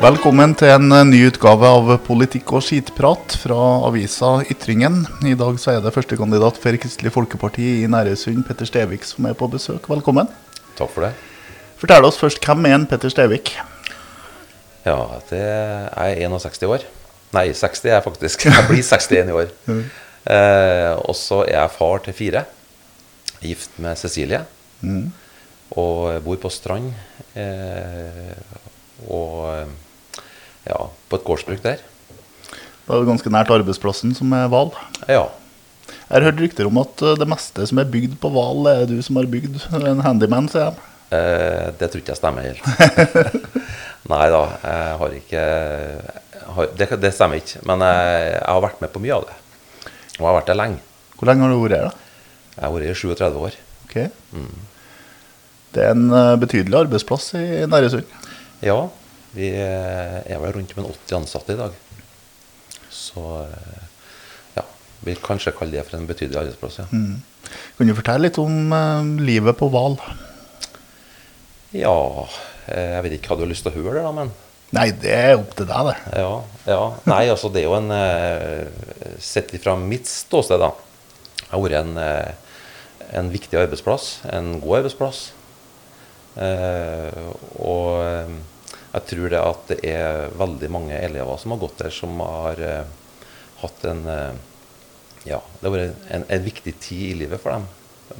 Velkommen til en eh, ny utgave av Politikk og skitprat fra avisa Ytringen. I dag så er det førstekandidat for Kristelig Folkeparti i Næresund, Petter Stevik, som er på besøk. Velkommen. Takk for det. Fortell oss først, hvem er en Petter Stevik? Ja, det er 61 år. Nei, 60 er jeg faktisk. Jeg blir 61 i år. Eh, og så er jeg far til fire. Gift med Cecilie. Og bor på Strand. Eh, og eh, ja, på et gårdsbruk der. Det er jo ganske nært arbeidsplassen, som er Hval? Ja. Jeg har hørt rykter om at eh, det meste som er bygd på Val, er du som har bygd. En handyman, sier de. Eh, det tror ikke jeg stemmer helt. Nei da, jeg har ikke har, det, det stemmer ikke. Men jeg, jeg har vært med på mye av det. Og jeg har vært der lenge. Hvor lenge har du vært her, da? Jeg har vært i 37 år. Ok. Det er en eh, betydelig arbeidsplass i Næresund. Ja, vi eh, er vel rundt med 80 ansatte i dag. Så eh, ja, vi kanskje kalle det for en betydelig arbeidsplass. Ja, Kan du fortelle litt om eh, livet på Val? ja eh, jeg vet ikke hva du har lyst til å høre da, men Nei, det er opp til deg, det. ja, ja. Nei, altså det er jo en eh, Sett ifra mitt ståsted, da. Har vært en, eh, en viktig arbeidsplass. En god arbeidsplass. Eh, og eh, jeg tror det at det er veldig mange elever som har gått der, som har uh, hatt en uh, Ja, det har vært en, en viktig tid i livet for dem.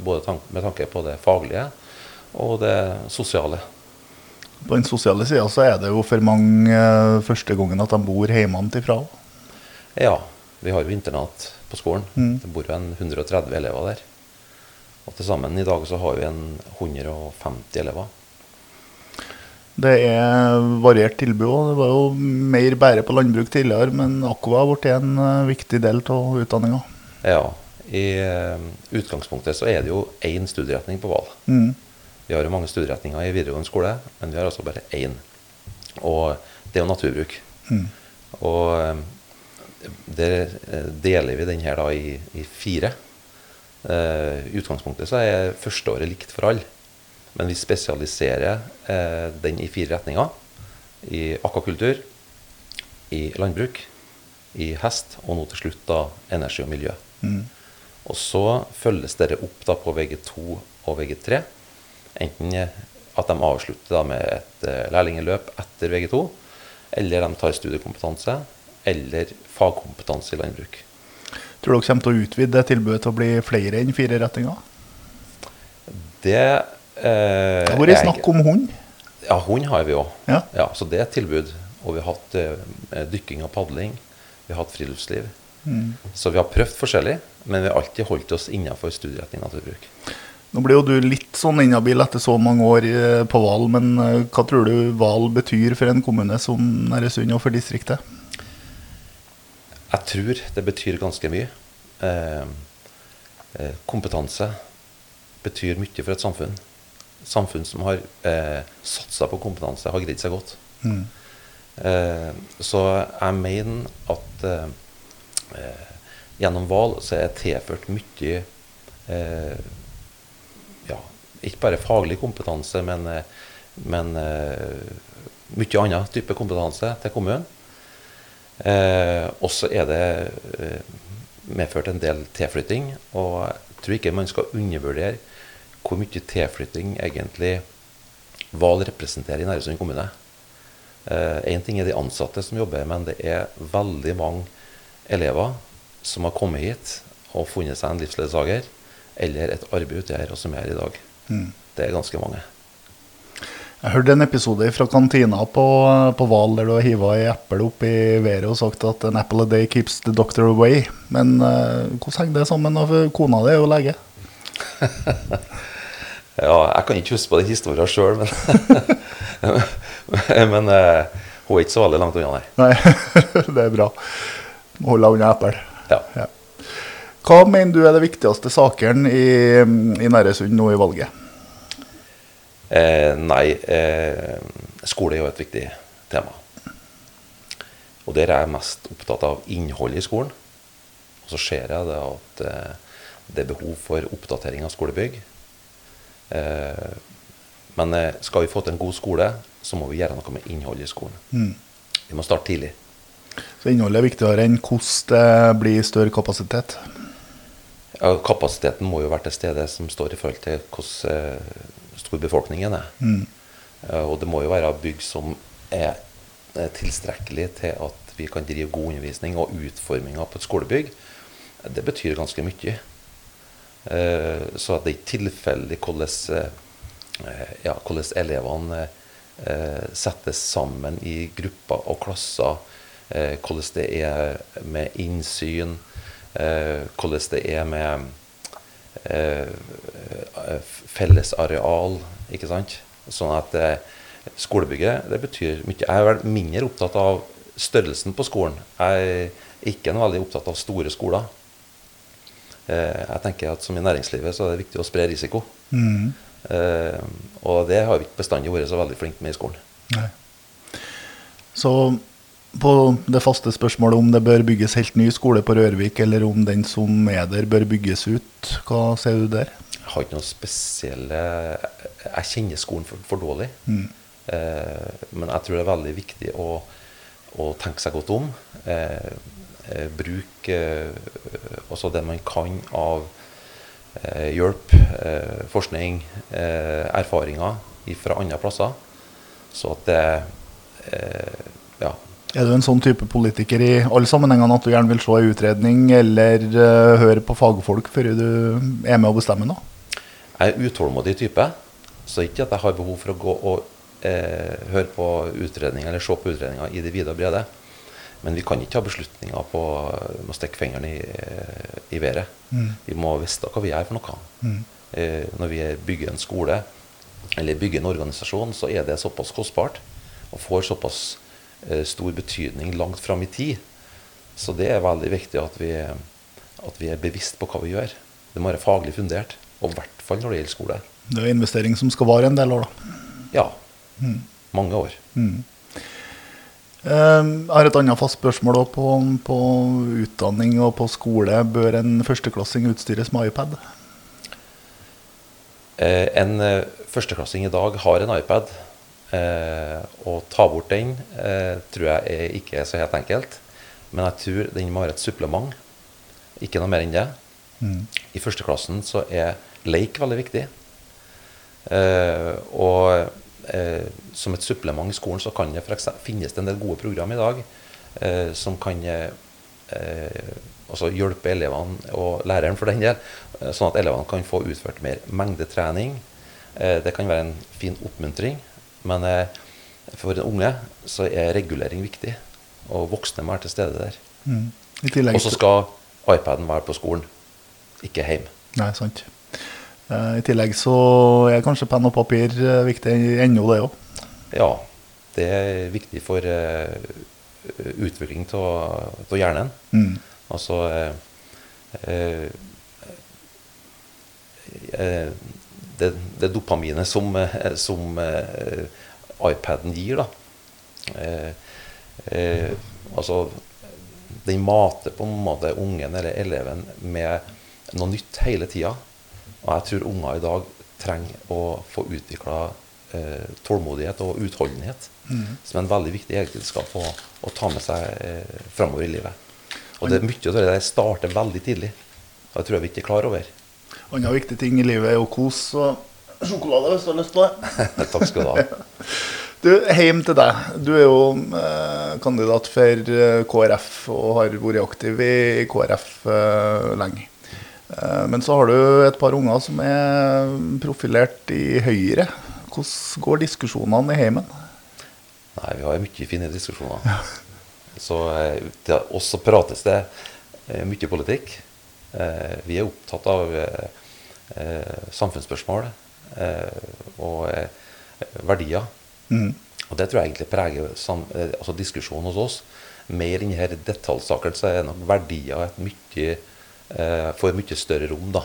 Både tank, med tanke på det faglige og det sosiale. På den sosiale sida så er det jo for mange uh, første gangen at de bor hjemmefra. Ja, vi har jo internat på skolen. Det bor jo en 130 elever der. Og til sammen i dag så har vi en 150 elever. Det er variert tilbud òg. Det var jo mer bare på landbruk tidligere, men Aqua har blitt en eh, viktig del av utdanninga. Ja, i eh, utgangspunktet så er det jo én studieretning på Hval. Mm. Vi har jo mange studieretninger i videregående skole, men vi har altså bare én. Og det er jo naturbruk. Og eh, der deler vi den her da i, i fire. I utgangspunktet så er førsteåret likt for alle. Men vi spesialiserer eh, den i fire retninger. I akvakultur, i landbruk, i hest, og nå til slutt da energi og miljø. Og så følges dere opp da på VG2 og VG3. Enten at de avslutter da med et eh, lærlingeløp etter VG2, eller de tar studiekompetanse, eller fagkompetanse i landbruk. Tror dere kommer til å utvide tilbudet til å bli flere enn fire retninger? Det eh, Det har vært snakk om hund. Ja, hund har vi òg. Ja. så det er et tilbud. Og vi har hatt eh, dykking og padling. Vi har hatt friluftsliv. Mm. Så vi har prøvd forskjellig, men vi har alltid holdt oss innenfor studieretning naturbruk. Nå ble jo du litt sånn inhabil etter så mange år eh, på Val, men eh, hva tror du Val betyr for en kommune som Næresund og for distriktet? Jeg tror det betyr ganske mye. Eh, eh, kompetanse betyr mye for et samfunn. Samfunn som har eh, satsa på kompetanse, har greid seg godt. Eh, så jeg mener at eh, eh, gjennom Val så er jeg tilført mye eh, ja, ikke bare faglig kompetanse, men, eh, men eh, mye annen type kompetanse til kommunen. Eh, og så er det medført en del tilflytting. Og jeg tror ikke man skal undervurdere hvor mye tilflytting egentlig Val representerer i Næresund kommune. Én ting er de ansatte som jobber, men det er veldig mange elever som har kommet hit og funnet seg en livsledsager eller et arbeid ute her, og som er her i dag. Det er ganske mange. Jeg hørte en episode fra kantina på, på Val der du har hiva ei eple opp i været og sagt at 'an apple a day keeps the doctor away'. Men eh, hvordan henger det sammen? For Kona di er jo lege. Ja, jeg kan ikke huske på den historien sjøl, men, men uh, hun er ikke så veldig langt unna, nei. Nei, det er bra. Må holde henne unna eple. Ja. Ja. Hva mener du er de viktigste sakene i, i Næresund nå i valget? Eh, nei, eh, skole er jo et viktig tema. Og der er jeg mest opptatt av innholdet i skolen. Og så ser jeg det at eh, det er behov for oppdatering av skolebygg. Eh, men eh, skal vi få til en god skole, så må vi gjøre noe med innholdet i skolen. Vi må starte tidlig. Så innholdet er viktigere enn hvordan det blir større kapasitet. Ja, kapasiteten må jo være til stede som står i forhold til hvordan eh, stor befolkningen er. Mm. Og det må jo være bygg som er tilstrekkelig til at vi kan drive god undervisning. Og utforminga på et skolebygg, det betyr ganske mye. Eh, så at det er tilfeldig hvordan, eh, ja, hvordan elevene eh, settes sammen i grupper og klasser. Hvordan det er med innsyn. Hvordan det er med fellesareal. Ikke sant? Sånn at skolebygget det betyr mye. Jeg er vel mindre opptatt av størrelsen på skolen. Jeg er ikke veldig opptatt av store skoler. Eh, jeg tenker at Som i næringslivet så er det viktig å spre risiko. Mm. Eh, og det har vi ikke bestandig vært så veldig flinke med i skolen. Nei. Så på det faste spørsmålet om det bør bygges helt ny skole på Rørvik, eller om den som er der, bør bygges ut, hva ser du der? Jeg har ikke noe spesielle Jeg kjenner skolen for, for dårlig. Mm. Eh, men jeg tror det er veldig viktig å, å tenke seg godt om. Eh, eh, Bruke eh, også det man kan av eh, hjelp, eh, forskning, eh, erfaringer fra andre plasser. Så at det eh, Ja. Er du en sånn type politiker i alle sammenhengene at du gjerne vil se en utredning eller eh, høre på fagfolk før du er med å bestemme noe? Jeg er utålmodig type. Så ikke at jeg har behov for å gå og eh, høre på utredninger eller se på utredninger i det vide og brede. Men vi kan ikke ta beslutninger på å stikke fingeren i, i været. Mm. Vi må vite hva vi gjør for noe. Mm. Eh, når vi bygger en skole eller bygger en organisasjon, så er det såpass kostbart og får såpass eh, stor betydning langt fram i tid. Så det er veldig viktig at vi, at vi er bevisst på hva vi gjør. Det må være faglig fundert, og i hvert fall når det gjelder skole. Det er investering som skal vare en del år, da. Ja, Mm. mange år. Mm. Eh, Jeg har et annet fast spørsmål på, på utdanning og på skole. Bør en førsteklassing utstyres med iPad? Eh, en eh, førsteklassing i dag har en iPad. Eh, å ta bort den tror jeg er ikke er så helt enkelt. Men jeg tror den må være et supplement. Ikke noe mer enn det. Mm. I førsteklassen så er leik veldig viktig. Og eh, som et supplement i skolen så kan det for eksempel, finnes det en del gode program i dag eh, som kan eh, altså hjelpe elevene og læreren for den del, eh, sånn at elevene kan få utført mer mengdetrening. Eh, det kan være en fin oppmuntring, men for en unge så er regulering viktig. Og voksne må være til stede der. Mm. Og så skal iPaden være på skolen, ikke hjemme. Nei, sant. Eh, I tillegg så er kanskje penn og papir eh, viktig ennå, det òg. Ja, det er viktig for uh, utvikling av hjernen. Mm. Altså uh, eh, det, det dopaminet som, som iPaden gir, da. Altså Den mater på en måte ungen eller eleven med noe nytt hele tida. Og jeg tror unger i dag trenger å få utvikla eh, tålmodighet og utholdenhet. Som er en veldig viktig egenskap å, å ta med seg eh, framover i livet. Og det er mye av det der starter veldig tidlig. Og det tror jeg vi ikke er klar over. Andre viktige ting i livet er jo kos og sjokolade, hvis du har lyst på det. Takk skal du ha. Du, Hjem til deg. Du er jo eh, kandidat for eh, KrF og har vært aktiv i KrF eh, lenge. Eh, men så har du et par unger som er profilert i Høyre. Hvordan går diskusjonene i heimen? Nei, vi har mye fine diskusjoner. Så eh, til oss så prates det eh, mye politikk. Vi er opptatt av samfunnsspørsmål og verdier. Mm. Og det tror jeg egentlig preger altså diskusjonen hos oss. Mer enn denne detaljsaken så er nok verdier et mye, får mye større rom, da.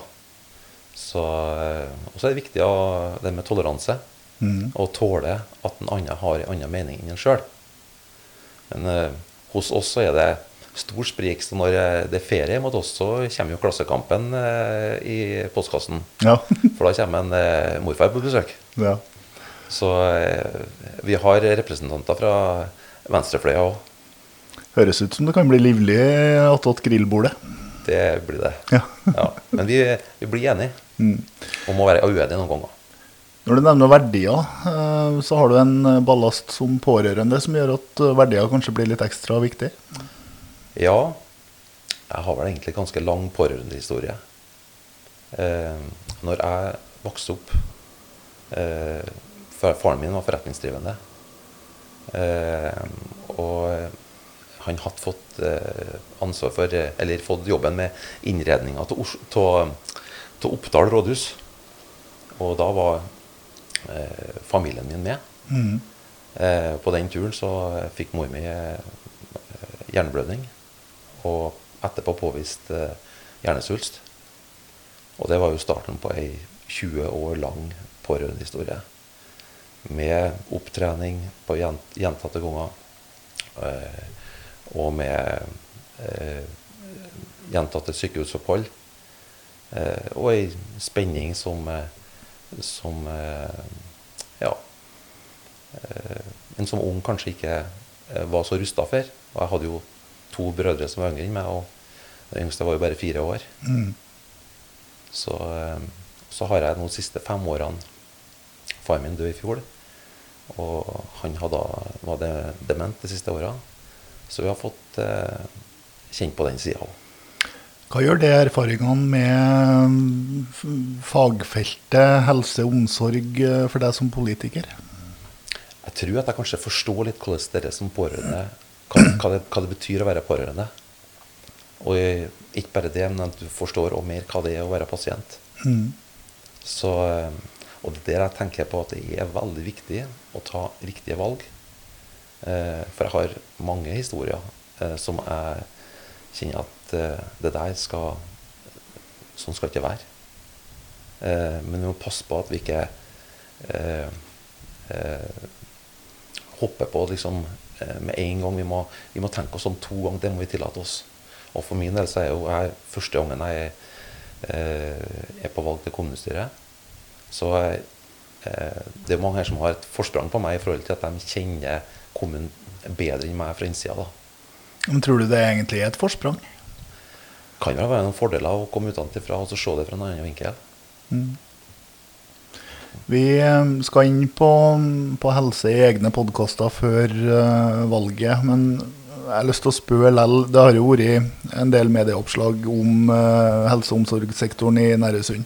Så, eh, og så er det viktig å, det med toleranse. Mm. Å tåle at en annen har en annen mening enn en sjøl. Men eh, hos oss så er det stor sprik. Så når eh, det er ferie mot oss, så kommer jo Klassekampen eh, i postkassen. Ja. For da kommer en eh, morfar på besøk. ja. Så eh, vi har representanter fra venstrefløya òg. Høres ut som det kan bli livlig attåt grillbordet. Det blir det. Ja. Ja. Men vi, vi blir enige Mm. om å være uenige noen ganger. Når du nevner verdier, eh, så har du en ballast som pårørende som gjør at eh, verdier kanskje blir litt ekstra viktig. Ja, jeg har vel egentlig ganske lang pårørendehistorie. Eh, når jeg vokste opp eh, Faren min var forretningsdrivende. Eh, og han hadde fått eh, ansvar for, eh, eller fått jobben med innredninga til Oppdal rådhus. Og da var eh, familien min med. Mm. Eh, på den turen så fikk mor mi eh, hjerneblødning. Og etterpå påvist eh, hjernesvulst. Og det var jo starten på ei 20 år lang pårørendehistorie. Med opptrening på gjent gjentatte ganger. Eh, og med eh, gjentatte sykehusopphold. Eh, og ei spenning som, eh, som eh, Ja. Eh, men som ung kanskje ikke var så rusta for. Og jeg hadde jo to brødre som var yngre enn meg, og den yngste var jo bare fire år. Mm. Så, så har jeg de siste fem årene Far min døde i fjor. Og han hadde, var det dement de siste åra. Så vi har fått eh, kjent på den sida òg. Hva gjør det erfaringene med mm, fagfeltet helse og omsorg eh, for deg som politiker? Jeg tror at jeg kanskje forstår litt hvordan dere som pårørende hva, hva, det, hva det betyr å være pårørende. Og eh, ikke bare det, men at du forstår også mer hva det er å være pasient. Mm. Så, eh, og det er der jeg tenker på at det er veldig viktig å ta riktige valg. Eh, for jeg har mange historier eh, som jeg kjenner at eh, det der skal Sånn skal det ikke være. Men vi må passe på at vi ikke hopper på liksom, med en gang. Vi må, vi må tenke oss om to ganger. Det må vi tillate oss. Og for min del så er jo jeg første gangen jeg er på valg til kommunestyret. Så det er mange her som har et forsprang på meg i forhold til at de kjenner kommunen bedre enn meg fra innsida. da. Men tror du det egentlig er et forsprang? Kan vel være noen fordeler å komme utenfra og så se det fra en annen vinkel. Vi eh, skal inn på, på helse i egne podkaster før uh, valget, men jeg har lyst til å spørre lell. Det har jo vært en del medieoppslag om uh, helse- og omsorgssektoren i Nærøysund.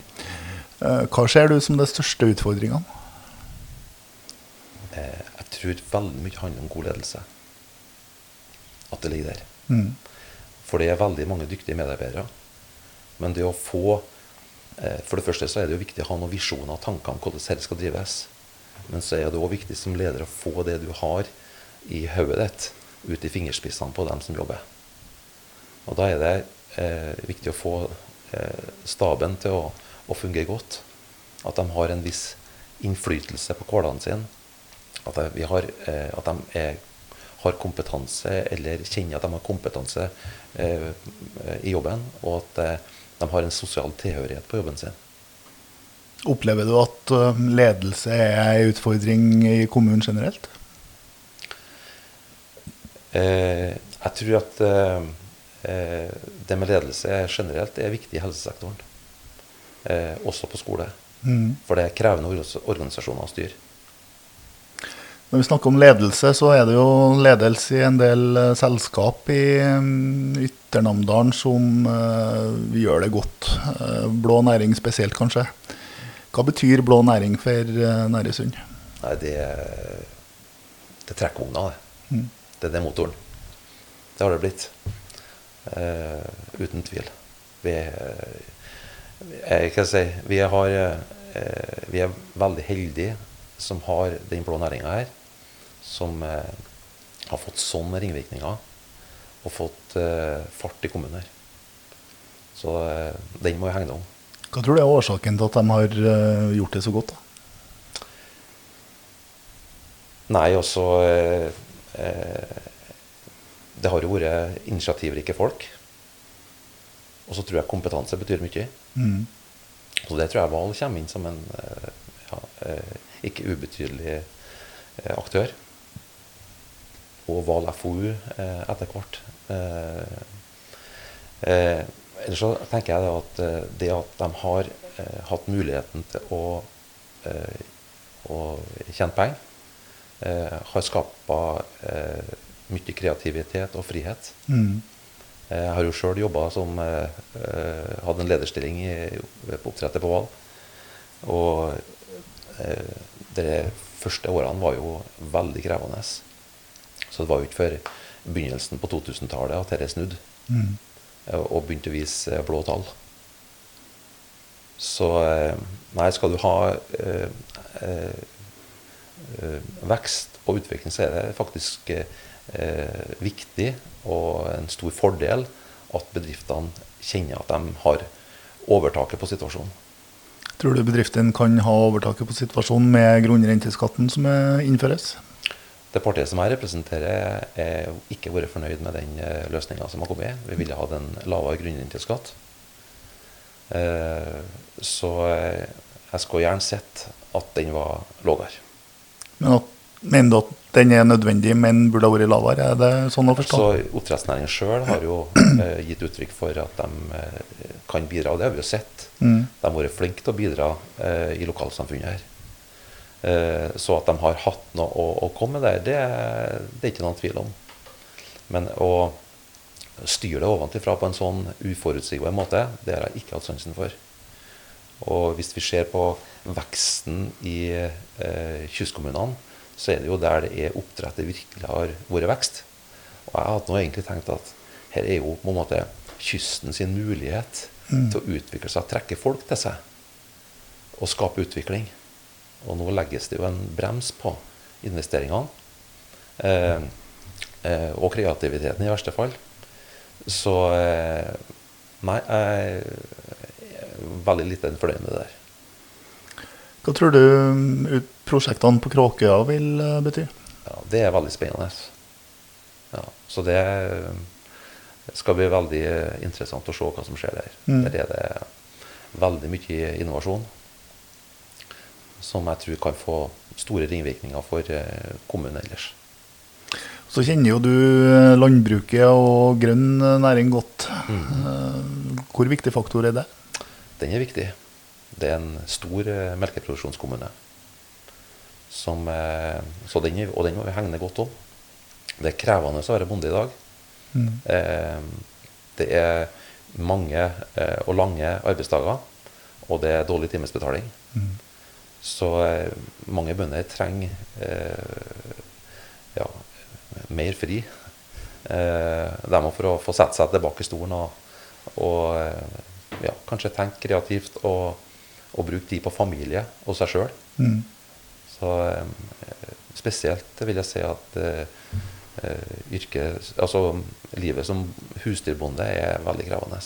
Uh, hva ser du som de største utfordringene? Tror veldig mye handler om god ledelse. At det ligger der. Mm. For det er veldig mange dyktige medarbeidere. Men det å få eh, For det første så er det jo viktig å ha noen visjoner og tanker om hvordan dette skal drives. Men så er det òg viktig som leder å få det du har i hodet ditt, ut i fingerspissene på dem som jobber. Og da er det eh, viktig å få eh, staben til å, å fungere godt. At de har en viss innflytelse på hverdagen sin. At de, vi har, eh, at de er, har kompetanse, eller kjenner at de har kompetanse eh, i jobben. Og at eh, de har en sosial tilhørighet på jobben sin. Opplever du at eh, ledelse er en utfordring i kommunen generelt? Eh, jeg tror at eh, det med ledelse generelt er viktig i helsesektoren. Eh, også på skole. Mm. For det er krevende organisasjoner å styre. Når vi snakker om ledelse, så er det jo ledelse i en del eh, selskap i mm, Ytternamdalen som vi gjør det godt. Eh, blå næring spesielt, kanskje. Hva betyr blå næring for Nærøysund? Nei, det, det er trekkvogna, det. Mm. Det er det motoren. Det har det blitt. Uh, uten tvil. Vi, jeg kan si, vi, har, uh, vi er veldig heldige som har den blå næringa her. Som eh, har fått sånne ringvirkninger. Og fått eh, fart i kommunen her. Så eh, den må jo hegne om. Hva tror du er årsaken til at de har gjort det så godt? da? Nei, eh, eh, Det har jo vært initiativrike folk. Og så tror jeg kompetanse betyr mye. Mm. Så det tror jeg Val kommer inn som en ja, ikke ubetydelig aktør. Og Val FoU eh, etter hvert. Eh, eh, ellers så tenker jeg det at det at de har hatt muligheten til å, eh, å tjene penger, eh, har skapa eh, mye kreativitet og frihet. Mm. Jeg har jo sjøl jobba som Hadde en lederstilling i, på oppdrettet på Hval. Og eh, de første årene var jo veldig krevende. Så det var jo ikke før begynnelsen på 2000-tallet at dette snudde. Mm. Og begynte å vise eh, blå tall. Så eh, nei, skal du ha eh, eh, eh, vekst og utvikling, så er det faktisk eh, viktig og en stor fordel at bedriftene kjenner at de har overtaket på situasjonen. Tror du bedriftene kan ha overtaket på situasjonen med grunnrenteskatten som innføres? Det partiet som jeg representerer, er ikke vært fornøyd med den løsninga som har kommet. Vi ville hatt en lavere grunnrenteskatt. Eh, så eh, jeg skulle gjerne sett at den var lavere. Men at, mener du at den er nødvendig, men burde ha vært lavere? Er det sånn å forstå? Så Oppdrettsnæringen sjøl har jo eh, gitt uttrykk for at de eh, kan bidra, og det har vi jo sett. Mm. De har vært flinke til å bidra eh, i lokalsamfunnet her. Eh, så at de har hatt noe å, å komme med der, det, det er ikke noen tvil om. Men å styre det ovenfra på en sånn uforutsigbar måte, det har jeg ikke hatt sansen for. Og hvis vi ser på veksten i eh, kystkommunene, så er det jo der det er oppdrett det virkelig har vært vekst. Og jeg hadde nå egentlig tenkt at her er jo på en måte kysten sin mulighet til å utvikle seg, trekke folk til seg og skape utvikling. Og nå legges det jo en brems på investeringene. Eh, eh, og kreativiteten i verste fall. Så eh, nei, jeg er veldig lite fornøyd med det der. Hva tror du mm, prosjektene på Kråkøya vil eh, bety? Ja, det er veldig spennende. Ja, så det skal bli veldig interessant å se hva som skjer der. Mm. Der er det veldig mye innovasjon som jeg tror kan få store ringvirkninger for eh, kommunen ellers. Så kjenner jo du eh, landbruket og grønn eh, næring godt. Mm. Hvor viktig faktor er det? Den er viktig. Det er en stor melkeproduksjonskommune. Som, så den, og den må vi hegne godt om. Det er krevende å være bonde i dag. Mm. Eh, det er mange og lange arbeidsdager, og det er dårlig timesbetaling. Mm. Så eh, mange bønder trenger eh, ja, mer fri. Eh, de må for å få sette seg tilbake i stolen og, og ja, kanskje tenke kreativt og, og bruke tid på familie og seg sjøl. Mm. Så spesielt vil jeg si at yrket, altså livet som husdyrbonde er veldig krevende.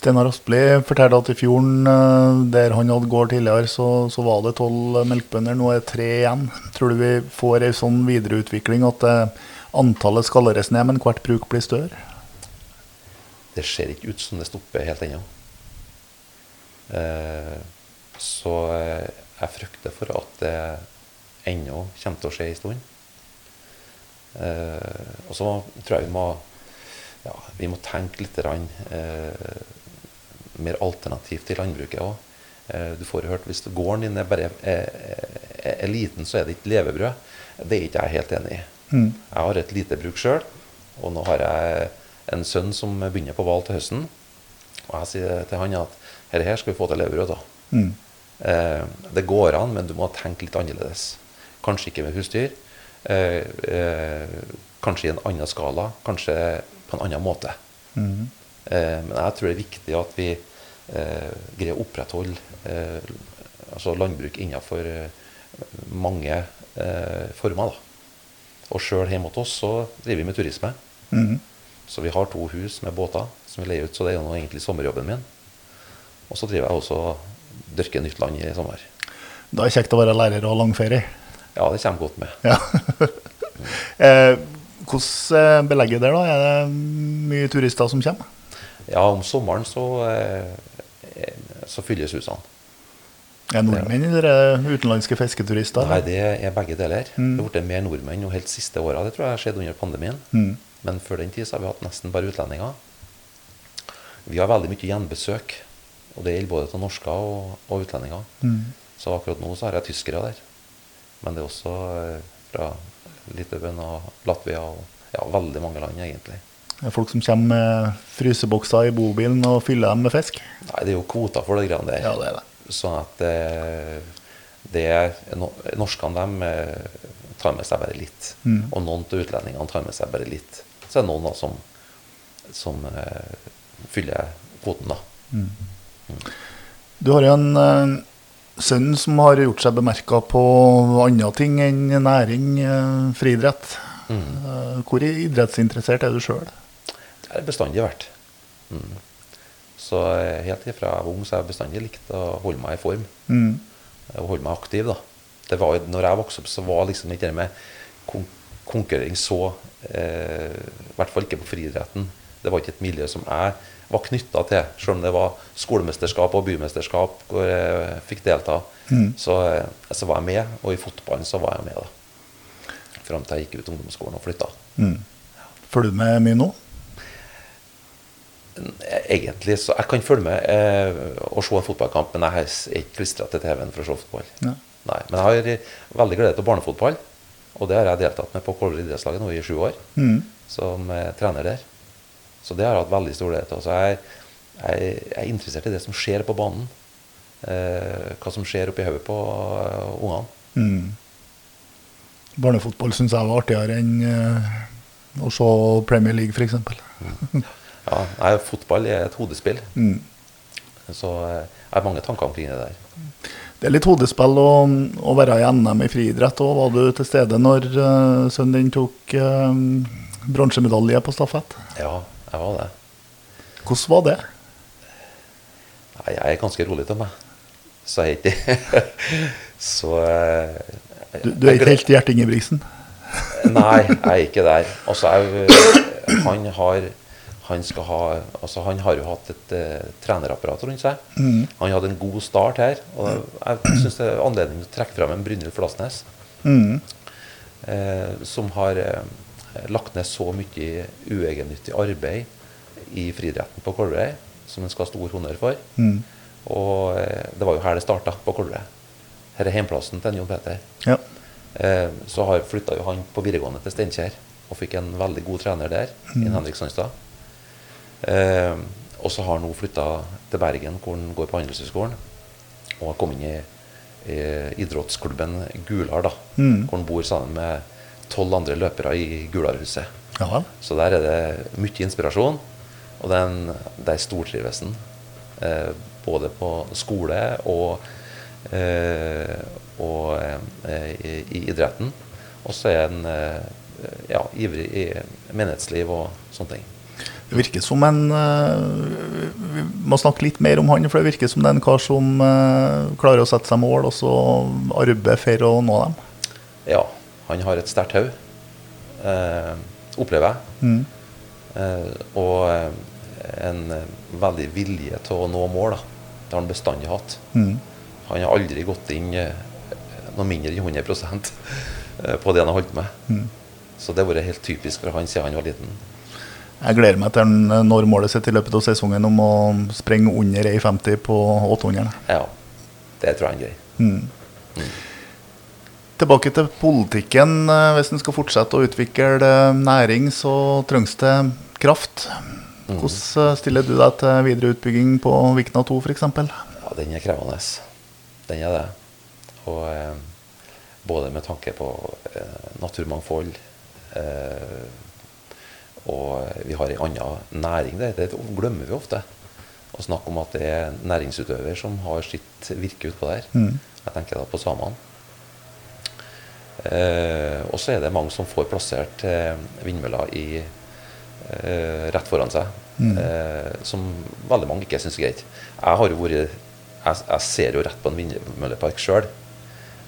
Steinar Aspli fortalte at i fjorden, eh, der han hadde gård tidligere, så, så var det tolv melkebønder. Nå er det tre igjen. Tror du vi får ei sånn videreutvikling at eh, antallet skaleres ned, men hvert bruk blir større? det ser ikke ut som det stopper helt ennå. Eh, så jeg frykter for at det ennå kommer til å skje en stund. Og så tror jeg vi må, ja, vi må tenke litt grann, eh, mer alternativt til landbruket òg. Eh, du får jo hørt hvis gården din er bare er, er, er liten, så er det ikke levebrød. Det er ikke jeg helt enig i. Mm. Jeg har et lite bruk sjøl, og nå har jeg en sønn som begynner på Hval til høsten. Og jeg sier til han at her, her skal vi få til levebrød. da. Mm. Eh, det går an, men du må tenke litt annerledes. Kanskje ikke med husdyr. Eh, eh, kanskje i en annen skala. Kanskje på en annen måte. Mm. Eh, men jeg tror det er viktig at vi eh, greier å opprettholde eh, altså landbruk innenfor mange former. da. Og sjøl hjemme hos oss så driver vi med turisme. Mm. Så vi har to hus med båter som vi leier ut, så det er jo egentlig sommerjobben min. Og så driver jeg også og dyrker nytt land i sommer. Da er det kjekt å være lærer og ha lang ferie. Ja, det kommer godt med. Ja. eh, hvordan belegger belegget der, da? Er det mye turister som kommer? Ja, om sommeren så, eh, så fylles husene. Er nordmenn eller er det utenlandske fisketurister? Nei, det er begge deler. Mm. Det har blitt mer nordmenn nå helt siste åra. Det tror jeg har skjedd under pandemien. Mm. Men før den tid så har vi hatt nesten bare utlendinger. Vi har veldig mye gjenbesøk. Og det gjelder både til norsker og, og utlendinger. Mm. Så akkurat nå så har jeg tyskere der. Men det er også eh, fra Litauen og Latvia og ja, veldig mange land, egentlig. Det er folk som kommer med frysebokser i bobilen og fyller dem med fisk? Nei, det er jo kvoter for det greiene der. Ja, det er det. Sånn at eh, det er Norskene dem eh, tar med seg bare litt. Mm. Og noen av utlendingene tar med seg bare litt. Så er det noen da som, som uh, fyller kvoten, da. Du har jo en uh, sønn som har gjort seg bemerka på andre ting enn næring, uh, friidrett. Mm. Hvor idrettsinteressert er du sjøl? Det har jeg bestandig vært. Mm. Så eh, helt ifra jeg var ung så har jeg bestandig likt å holde meg i form. Mm. og holde meg aktiv. da. Det var, når jeg vokste opp, så var liksom ikke det med kon konkurrering så eh, I hvert fall ikke på friidretten. Det var ikke et miljø som jeg var knytta til, selv om det var skolemesterskap og bymesterskap hvor jeg fikk delta. Mm. Så, eh, så var jeg med, og i fotballen så var jeg med. da. Fram til jeg gikk ut ungdomsskolen og flytta. Mm. Følger du med mye nå? Egentlig så Jeg kan følge med eh, og se en fotballkamp, men jeg er ikke klistra til TV-en for å se fotball. Nei. Nei, Men jeg har veldig glede til barnefotball, og det har jeg deltatt med på Kolver idrettslag nå i sju år, Mm. som eh, trener der. Så det har jeg hatt veldig stor glede til. Så jeg, jeg, jeg er interessert i det som skjer på banen. Eh, hva som skjer oppi hodet på uh, ungene. Mm. Barnefotball syns jeg var artigere enn uh, å se Premier League, f.eks. Ja, nei, fotball er et hodespill, Mm. så eh, jeg har mange tanker omkring det der. Det er litt hodespill å, å være i NM i friidrett. òg. var du til stede når uh, sønnen din tok uh, bronsemedalje på stafett? Ja, jeg var det. Hvordan var det? Nei, jeg er ganske rolig til meg. Så jeg er ikke Så eh, Du, du er ikke helt Gjert Ingebrigtsen? Nei, jeg er ikke der. Altså, jeg, han har han, skal ha, altså, han har jo hatt et uh, trenerapparat rundt seg. Mm. Han hadde en god start her. Og jeg syns det er anledning til å trekke fram en Brynhild Flasnes, Mm. eh, som har eh, lagt ned så mye uegennyttig arbeid i friidretten på Kolvereid, som han skal ha stor honnør for. Mm. Og det var jo her det starta, på Kolvereid. Her er hjemplassen til Jon Peter. Ja. Eh, så har flytta jo han på videregående til Steinkjer og fikk en veldig god trener der, Inn Henrik Sandstad. Eh, og så har han nå flytta til Bergen, hvor han går på Handelshøyskolen. Og har kommet inn i, i idrettsklubben Gular, da, Mm. hvor han bor sammen med tolv andre løpere i Gularhuset. ja. Så der er det mye inspirasjon, og den, der stortrives han. Eh, både på skole og, eh, og eh, i, i idretten. Og så er han eh, ja, ivrig i menighetsliv og sånne ting. Det virker som en eh, Vi må snakke litt mer om han, for det virker som det er en kar som eh, klarer å sette seg mål og så arbeide for å nå dem. Ja, han har et sterkt hode, eh, opplever jeg. Mm. Eh, og eh, en veldig vilje til å nå mål. Da. Det har han bestandig hatt. Mm. Han har aldri gått inn noe mindre enn 100 eh, på det han har holdt med. Mm. Så det har vært helt typisk for han siden han var liten. Jeg gleder meg til han når målet sitt i løpet av sesongen om å sprenge under 1,50 på 800. Ja, det tror jeg han greier. Mm. Tilbake til politikken. eh, Hvis en skal fortsette å utvikle eh, næring, så trengs det kraft. Hvordan eh, stiller du deg til videre utbygging på Vikna 2 f.eks.? Ja, den er krevende. Den er det. Og eh, både med tanke på eh, naturmangfold eh, Og vi har ei anna næring der. Det glemmer vi ofte. Å snakke om at det er næringsutøver som har sitt virke utpå der. Mm. Jeg tenker da på samene. Eh, og så er det mange som får plassert eh, vindmøller i, eh, rett foran seg. Mm. Eh, som veldig mange ikke syns er greit. Jeg har jo vært jeg, jeg ser jo rett på en vindmøllepark sjøl.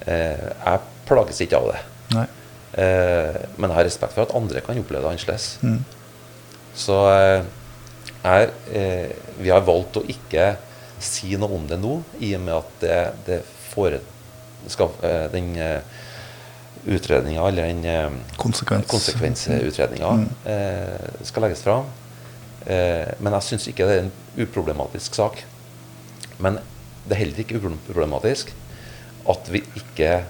Eh, jeg plages ikke av det. Nei. Eh, men jeg har respekt for at andre kan oppleve det annerledes. Mm. Så eh, jeg, eh, vi har valgt å ikke si noe om det nå, i og med at det, det fore, skal, eh, den utredninga, eller den Konsekvens. konsekvensutredninga, eh, skal legges fram. Eh, men jeg syns ikke det er en uproblematisk sak. Men det er heller ikke uproblematisk at vi ikke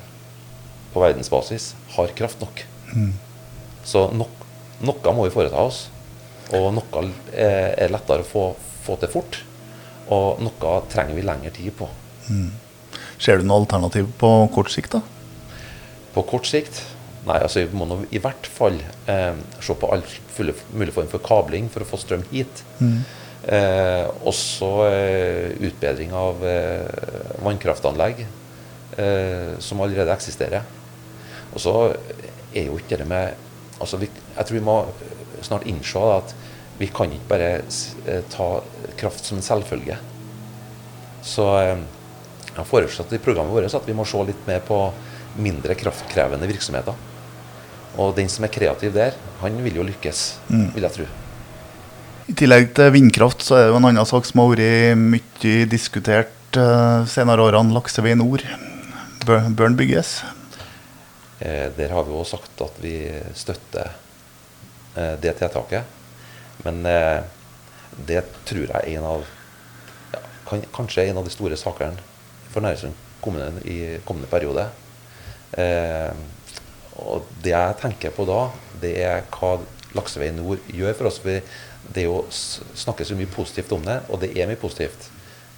på verdensbasis har kraft nok. Så nok, noe må vi foreta oss. Og noe er, er lettere å få, få til fort. Og noe trenger vi lengre tid på. Ser du noe alternativ på kort sikt, da? På kort sikt Nei, altså vi må nå i hvert fall eh, se på all fulle, mulig form for kabling for å få strøm hit. Eh, også eh, utbedring av eh, vannkraftanlegg eh, som allerede eksisterer. Og så er jo ikke det med altså vi, Jeg tror vi må snart innse at vi kan ikke bare eh, ta kraft som en selvfølge. Så eh, jeg har foreslått i programmet vårt at vi må se litt mer på mindre kraftkrevende virksomheter. Og den som er kreativ der, han vil jo lykkes, vil jeg tro. I tillegg til vindkraft, så er det jo en annen sak som har vært mye diskutert uh, senere årene. Laksevei nord. Bør den bygges? Eh, der har vi òg sagt at vi støtter eh, det tiltaket. Men eh, det tror jeg er en av ja, kan, Kanskje en av de store sakene for Næresund kommune i kommende periode. Eh, og det jeg tenker på da, det er hva Laksevei nord gjør for oss. Det er jo s- snakkes jo mye positivt om det, og det er mye positivt.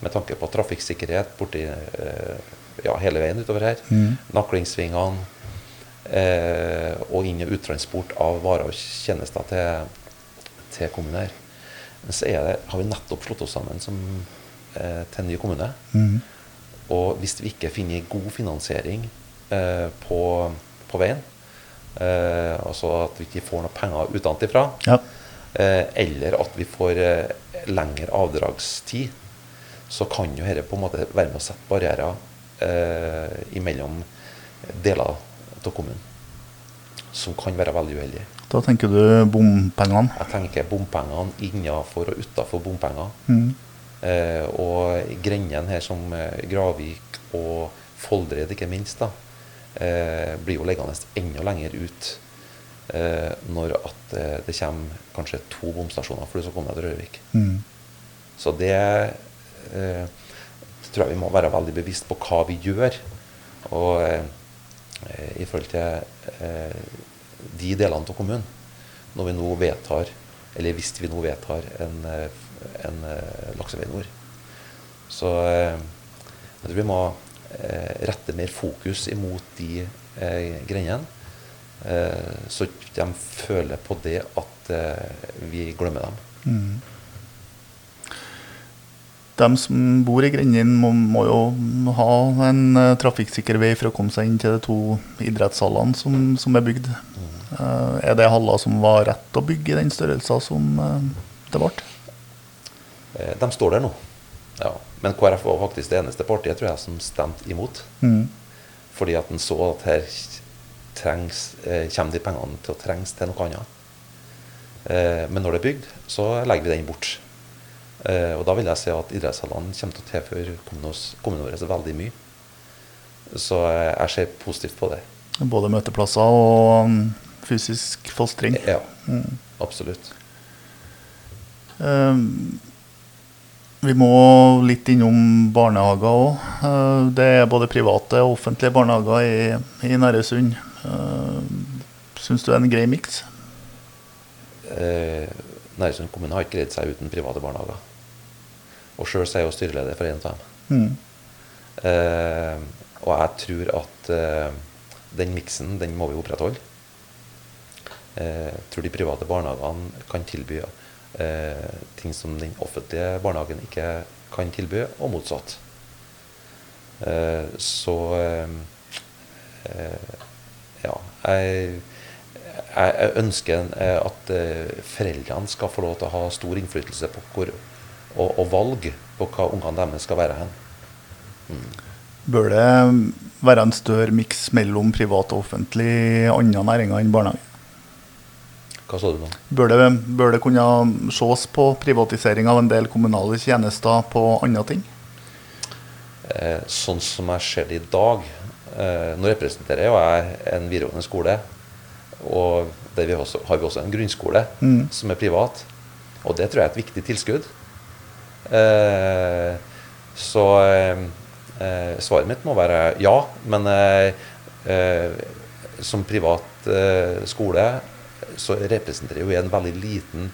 Med tanke på trafikksikkerhet borti ja, hele veien utover her. Naklingsvingene. Eh, og inn- og uttransport av varer og tjenester til, til kommunen her. Men så er det, har vi nettopp slått oss sammen som, eh, til en ny kommune. Og hvis vi ikke finner god finansiering eh, på, på veien, eh, altså at vi ikke får noe penger utenfra, Ja. eh, eller at vi får eh, lengre avdragstid, så kan jo dette på en måte være med å sette barrierer eh, imellom deler av kommunen. Som kan være veldig uheldig. Da tenker du bompengene. Jeg tenker bompengene innenfor og utafor bompenger. Mm. Eh, og grendene her som eh, Gravik og Foldred, ikke minst, da, eh, blir jo liggende enda lenger ut eh, når at eh, det kommer kanskje to bomstasjoner for du skal komme deg til Rørvik. Mm. Så det eh, tror jeg vi må være veldig bevisst på hva vi gjør. Og i forhold til eh, de delene av kommunen, når vi nå vedtar, eller hvis vi nå vedtar en, eh, en eh, laksevei nord. Så eh, jeg tror vi må eh, rette mer fokus imot de eh, grendene. Eh, så de føler på det at eh, vi glemmer dem. Mm. De som bor i Grendene, må, må jo ha en uh, trafikksikker vei for å komme seg inn til de to idrettshallene som, som er bygd. Uh, er det haller som var rett å bygge i den størrelsen som uh, det ble? De står der nå. Ja. Men KrF var faktisk det eneste partiet tror jeg, som stemte imot. Mm. Fordi at en så at her trengs, eh, kommer de pengene til å trengs til noe annet. Eh, men når det er bygd, så legger vi den bort. Eh, og da vil jeg si at idrettshallene kommer til å tilføre kommunen vår veldig mye. Så eh, jeg ser positivt på det. Både møteplasser og mm, fysisk fostring. Ja, Mm. absolutt. Eh, vi må litt innom barnehager òg. det er både private og offentlige barnehager i, i Næresund. Syns du det er en grei miks? Eh, Næresund kommune har ikke greid seg uten private barnehager. Og sjøl er jeg jo styreleder for en av dem. Mm. Eh, og jeg tror at eh, den miksen, den må vi opprettholde. Eh, jeg tror de private barnehagene kan tilby eh, ting som den offentlige barnehagen ikke kan tilby, og motsatt. Eh, så eh, ja, jeg, jeg, ønsker at foreldrene skal få lov til å ha stor innflytelse på hvor, og, og valg på hva ungene deres skal være hen. Bør det være en større miks mellom privat og offentlig i andre næringer enn barnehage? Hva sa du nå? Bør det, bør det kunne ses på privatisering av en del kommunale tjenester på andre ting? eh, sånn som jeg ser det i dag eh, Nå representerer jo jeg en videregående skole, og der vi også, har vi også en grunnskole Mm. som er privat. Og det tror jeg er et viktig tilskudd. Eh, så eh, svaret mitt må være ja, men eh, som privat skole så representerer jo en veldig liten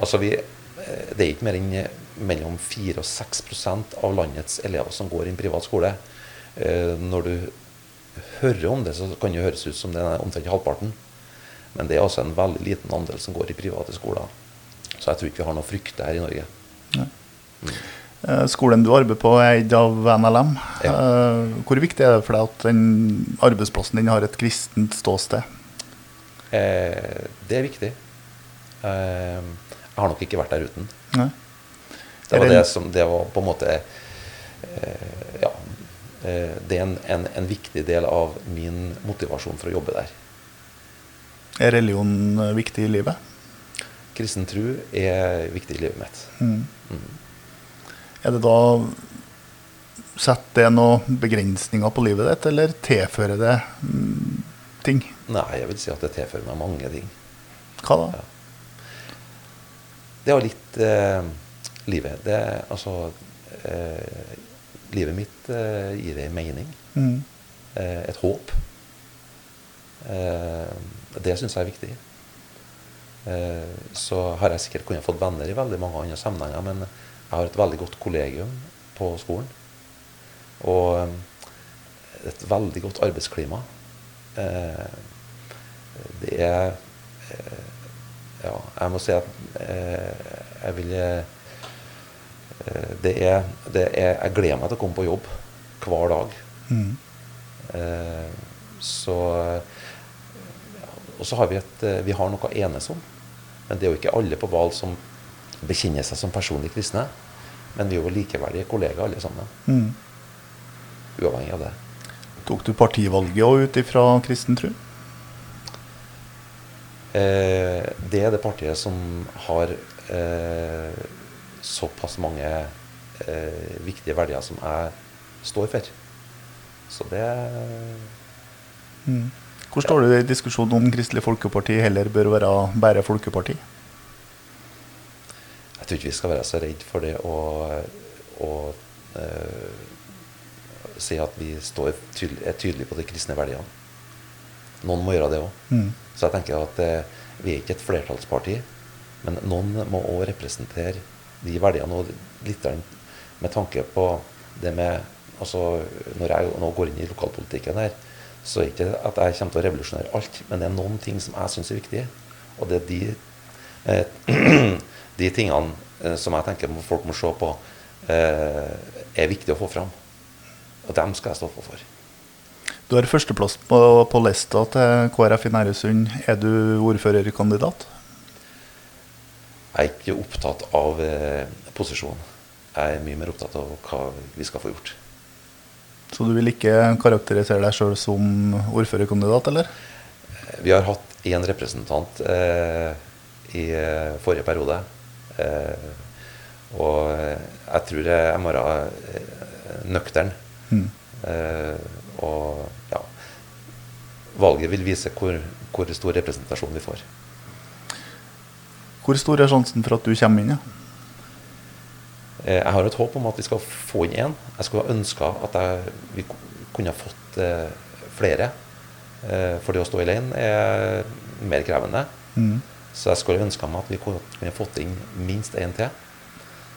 Altså vi, det er ikke mer enn mellom 4 og 6% av landets elever som går i en privat skole. Når du hører om det, så kan det høres ut som det er omtrent halvparten. Men det er altså en veldig liten andel som går i private skoler. Så jeg tror ikke vi har noe å frykte her i Norge. Eh, Skolen du arbeider på er eid av NLM. Ja. Eh, Hvor viktig er det for deg at den arbeidsplassen din har et kristent ståsted? Eh, det er viktig. Eh, jeg har nok ikke vært der uten. Nei. Det var det- som Det var på en måte eh, Ja. Eh, det er en, en, en viktig del av min motivasjon for å jobbe der. Er religion viktig i livet? Kristen tro er viktig i livet mitt. Mm. Mm. Er det da Setter det noen begrensninger på livet ditt, eller tilfører det mm, ting? Nei, jeg vil si at det tilfører meg mange ting. Hva da? Ja. Det er jo litt eh, livet. Det, altså eh, Livet mitt eh, gir det en mening. Mm. Eh, et håp. Eh, det syns jeg er viktig. Eh, så har jeg sikkert kunnet fått venner i veldig mange andre sammenhenger, men jeg har et veldig godt kollegium på skolen. Og eh, et veldig godt arbeidsklima. Eh, det er Ja, jeg må si at jeg vil det er, det er Jeg gleder meg til å komme på jobb hver dag. Mm. Så Og så har vi et eh, Vi har noe å enes om. Men det er jo ikke alle på Hval som bekjenner seg som personlig kristne. Men vi er jo likeverdige kollegaer alle sammen. Mm. Uavhengig av det. Tok du partivalget òg ut ifra kristen tro? Eh, det er det partiet som har eh, såpass mange eh, viktige verdier som jeg står for. Så det Mm. Hvor står du i diskusjonen om Kristelig Folkeparti heller bør være bare folkeparti? Jeg tror ikke vi skal være så redd for det å, å eh, si at vi står tydelig, er tydelige på de kristne verdiene. Noen må gjøre det òg. Mm. Så jeg tenker at eh, vi er ikke et flertallsparti, men noen må òg representere de verdiene. Og litt med tanke på det med altså Når jeg nå går inn i lokalpolitikken her, så ikke at jeg kommer til å revolusjonere alt, men det er noen ting som jeg syns er viktige. Og det er de, eh, de tingene eh, som jeg tenker folk må se på, eh, er viktig å få fram. Og dem skal jeg stå på for. Du har førsteplass på, på lista til KrF i Næresund. Er du ordførerkandidat? Jeg er ikke opptatt av eh, posisjon. Jeg er mye mer opptatt av hva vi skal få gjort. Så du vil ikke karakterisere deg sjøl som ordførerkandidat, eller? Vi har hatt én representant eh, i eh, forrige periode. Eh, og jeg tror jeg må være eh, nøktern. Mm. Eh, og ja Valget vil vise hvor, hvor stor representasjon vi får. Hvor stor er sjansen for at du kommer inn? Ja? Eh, Jeg har et håp om at vi skal få inn én. Jeg skulle ha ønska at jeg, vi kunne ha fått eh, flere. Eh, for det å stå alene er mer krevende. Mm. Så jeg skulle ønska meg at vi kunne ha fått inn minst én til.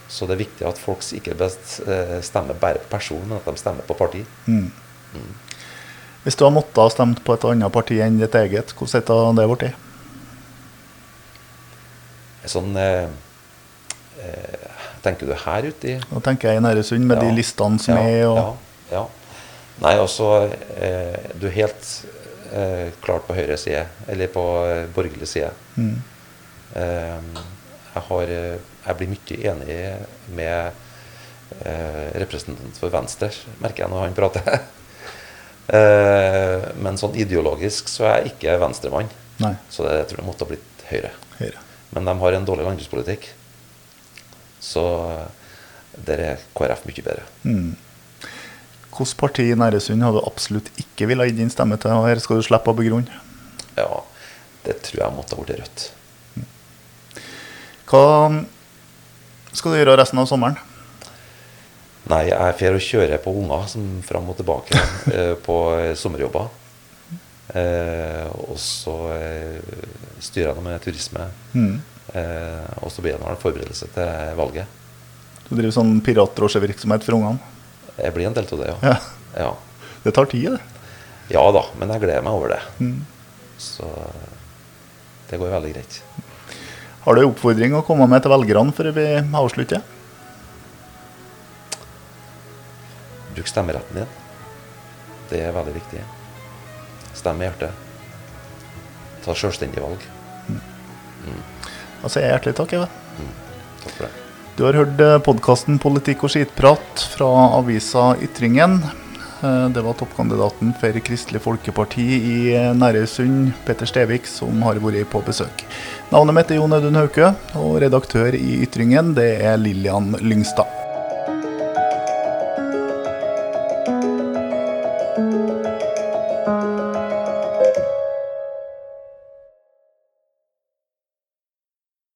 Så det er viktig at folk ikke best stemmer bare på person, men at de stemmer på parti. Mm. Hvis du har måttet ha stemt på et annet parti enn ditt eget, hvordan hadde det blitt? Sånn eh, eh, Tenker du her ute i Da tenker jeg i Næresund, med de listene som ja, er. Og, ja, ja. Nei, altså eh, Du er helt eh, klart på høyre side, eller på eh, borgerlig side. Mm. Eh, jeg, har, eh, jeg blir mye enig med eh, representanten for Venstre, merker jeg når han prater. eh, men sånn ideologisk så er jeg ikke venstremann, Nei, så det, jeg tror det måtte ha blitt Høyre. Høyre. Men de har en dårlig landbrukspolitikk. Så Der er KrF mye bedre. Hvilket parti i Næresund hadde du absolutt ikke ville gi din stemme til? Og her skal du slippe å begrunne. Ja, det tror jeg måtte ha vært Rødt. Hva skal du gjøre resten av sommeren? Nei, jeg drar og kjører på unger som fram og tilbake eh, på eh, sommerjobber. Eh, og så eh, styrer jeg med turisme. Mm. Eh, og så blir det en forberedelse til valget. Du driver sånn piratdrosjevirksomhet for ungene? Jeg blir en del av det, ja. Ja. ja. Det tar tid, det. Ja da, men jeg gleder meg over det. Mm. Så det går veldig greit. Har du en oppfordring å komme med til velgerne før vi avslutter? Bruk stemmeretten din. Det er veldig viktig. Stem med hjertet. Ta selvstendige valg. Da sier jeg hjertelig takk. Eva. Takk for det. Du har hørt podkasten 'Politikk og skitprat' fra avisa Ytringen. Eh, Det var toppkandidaten for Kristelig Folkeparti i Nærøysund, Næresund, Petter Stevik, som har vært på besøk. Navnet mitt er Jon Audun Hauke, og redaktør i Ytringen det er Lillian Lyngstad.